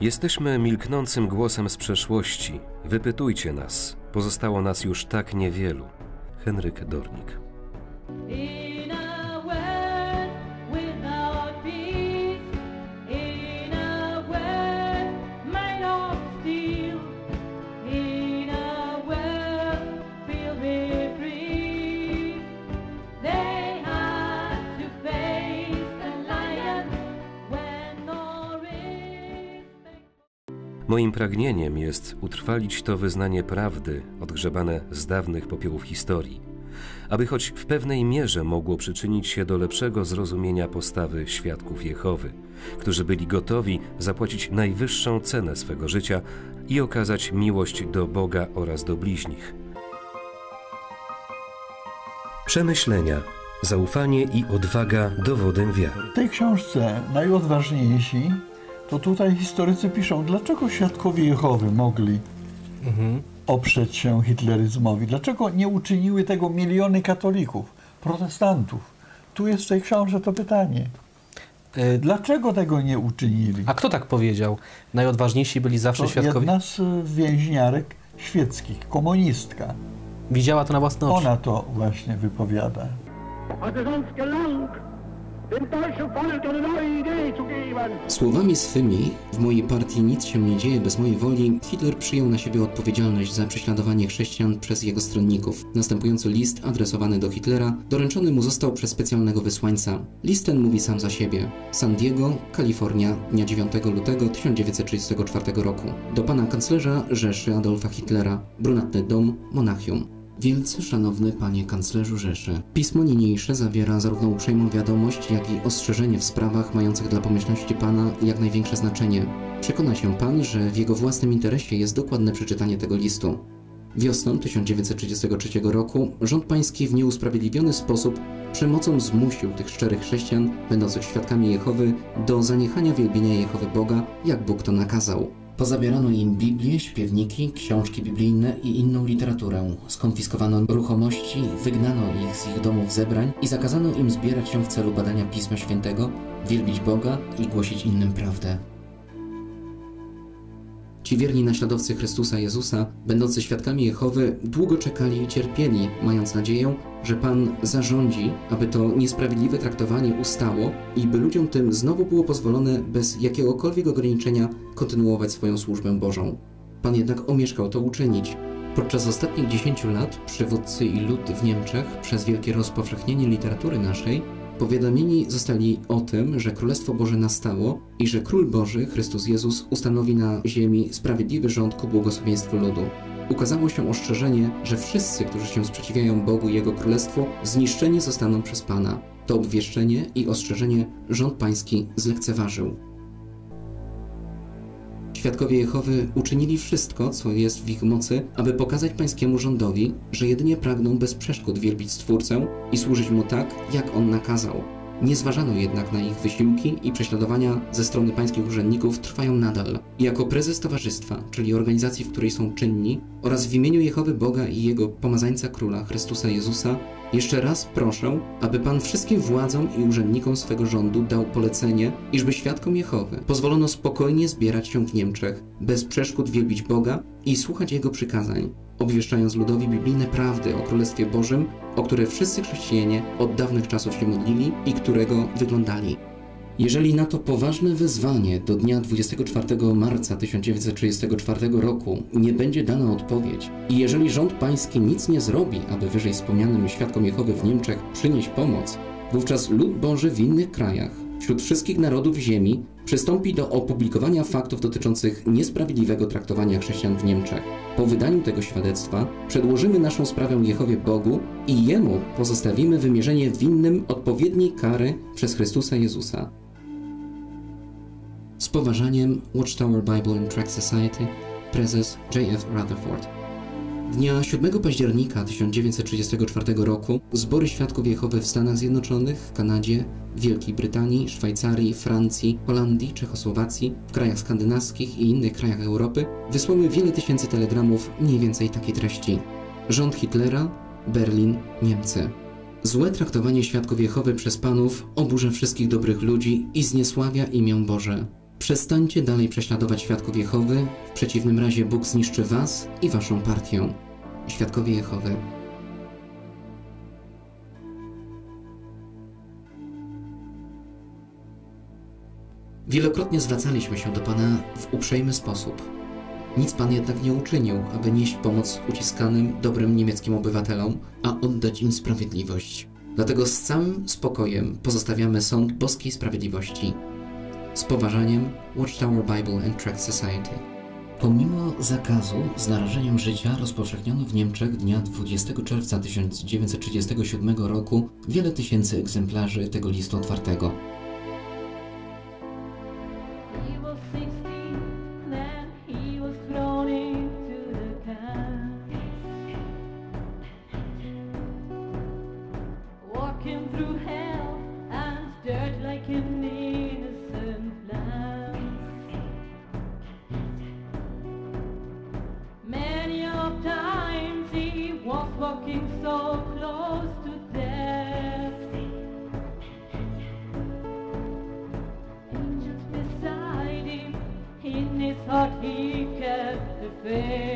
Jesteśmy milknącym głosem z przeszłości. Wypytujcie nas. Pozostało nas już tak niewielu. Henryk Dornik. Moim pragnieniem jest utrwalić to wyznanie prawdy, odgrzebane z dawnych popiołów historii, aby choć w pewnej mierze mogło przyczynić się do lepszego zrozumienia postawy świadków Jehowy, którzy byli gotowi zapłacić najwyższą cenę swego życia i okazać miłość do Boga oraz do bliźnich. Przemyślenia, zaufanie i odwaga dowodem wiary. W tej książce najodważniejsi to tutaj historycy piszą, dlaczego świadkowie Jehowy mogli oprzeć się hitleryzmowi, dlaczego nie uczyniły tego miliony katolików, protestantów. Tu jest w tej książce to pytanie. E, Dlaczego tego nie uczynili? A kto tak powiedział? Najodważniejsi byli zawsze To świadkowie. jedna z y, więźniarek świeckich, komunistka. Widziała to na własne oczy. Ona to właśnie wypowiada. Idee. Słowami swymi, w mojej partii nic się nie dzieje bez mojej woli, Hitler przyjął na siebie odpowiedzialność za prześladowanie chrześcijan przez jego stronników. Następujący list adresowany do Hitlera doręczony mu został przez specjalnego wysłańca. List ten mówi sam za siebie. San Diego, Kalifornia, dnia 9 lutego 1934 roku. Do pana kanclerza Rzeszy Adolfa Hitlera, brunatny dom, Monachium. Wielce szanowny panie kanclerzu Rzeszy, pismo niniejsze zawiera zarówno uprzejmą wiadomość, jak i ostrzeżenie w sprawach mających dla pomyślności pana jak największe znaczenie. Przekona się pan, że w jego własnym interesie jest dokładne przeczytanie tego listu. Wiosną 1933 roku rząd pański w nieusprawiedliwiony sposób przemocą zmusił tych szczerych chrześcijan, będących świadkami Jehowy, do zaniechania wielbienia Jehowy Boga, jak Bóg to nakazał. Pozabierano im Biblię, śpiewniki, książki biblijne i inną literaturę. Skonfiskowano ruchomości, wygnano ich z ich domów zebrań i zakazano im zbierać się w celu badania Pisma Świętego, wielbić Boga i głosić innym prawdę. Ci wierni naśladowcy Chrystusa Jezusa, będący świadkami Jehowy, długo czekali i cierpieli, mając nadzieję, że Pan zarządzi, aby to niesprawiedliwe traktowanie ustało i by ludziom tym znowu było pozwolone bez jakiegokolwiek ograniczenia kontynuować swoją służbę Bożą. Pan jednak omieszkał to uczynić. Podczas ostatnich 10 lat przywódcy i lud w Niemczech przez wielkie rozpowszechnienie literatury naszej Powiadomieni zostali o tym, że Królestwo Boże nastało i że Król Boży, Chrystus Jezus, ustanowi na ziemi sprawiedliwy rząd ku błogosławieństwu ludu. Ukazało się ostrzeżenie, że wszyscy, którzy się sprzeciwiają Bogu i Jego Królestwu, zniszczeni zostaną przez Pana. To obwieszczenie i ostrzeżenie rząd pański zlekceważył. Świadkowie Jehowy uczynili wszystko, co jest w ich mocy, aby pokazać pańskiemu rządowi, że jedynie pragną bez przeszkód wielbić Stwórcę i służyć Mu tak, jak On nakazał. Nie zważano jednak na ich wysiłki i prześladowania ze strony pańskich urzędników trwają nadal. Jako prezes towarzystwa, czyli organizacji, w której są czynni, oraz w imieniu Jehowy Boga i Jego pomazańca Króla Chrystusa Jezusa, jeszcze raz proszę, aby Pan wszystkim władzom i urzędnikom swego rządu dał polecenie, iżby świadkom Jehowy pozwolono spokojnie zbierać się w Niemczech, bez przeszkód wielbić Boga i słuchać Jego przykazań, obwieszczając ludowi biblijne prawdy o Królestwie Bożym, o które wszyscy chrześcijanie od dawnych czasów się modlili i którego wyglądali. Jeżeli na to poważne wezwanie do dnia 24 marca 1934 roku nie będzie dana odpowiedź i jeżeli rząd pański nic nie zrobi, aby wyżej wspomnianym świadkom Jehowy w Niemczech przynieść pomoc, wówczas lud Boży w innych krajach, wśród wszystkich narodów ziemi, przystąpi do opublikowania faktów dotyczących niesprawiedliwego traktowania chrześcijan w Niemczech. Po wydaniu tego świadectwa przedłożymy naszą sprawę Jehowie Bogu i Jemu pozostawimy wymierzenie winnym odpowiedniej kary przez Chrystusa Jezusa. Z poważaniem Watchtower Bible and Tract Society, prezes J.F. Rutherford. Dnia 7 października 1934 roku zbory świadków Jehowy w Stanach Zjednoczonych, w Kanadzie, Wielkiej Brytanii, Szwajcarii, Francji, Holandii, Czechosłowacji, w krajach skandynawskich i innych krajach Europy wysłały wiele tysięcy telegramów mniej więcej takiej treści. Rząd Hitlera, Berlin, Niemcy. Złe traktowanie świadków Jehowy przez panów oburza wszystkich dobrych ludzi i zniesławia imię Boże. Przestańcie dalej prześladować świadków Jehowy, w przeciwnym razie Bóg zniszczy was i waszą partię. Świadkowie Jehowy. Wielokrotnie zwracaliśmy się do Pana w uprzejmy sposób. Nic Pan jednak nie uczynił, aby nieść pomoc uciskanym, dobrym niemieckim obywatelom, a oddać im sprawiedliwość. Dlatego z całym spokojem pozostawiamy sąd boskiej sprawiedliwości. Z poważaniem Watchtower Bible and Tract Society. Pomimo zakazu z narażeniem życia rozpowszechniono w Niemczech dnia 20 czerwca 1937 roku wiele tysięcy egzemplarzy tego listu otwartego. was walking so close to death. Angels beside him, in his heart he kept the faith.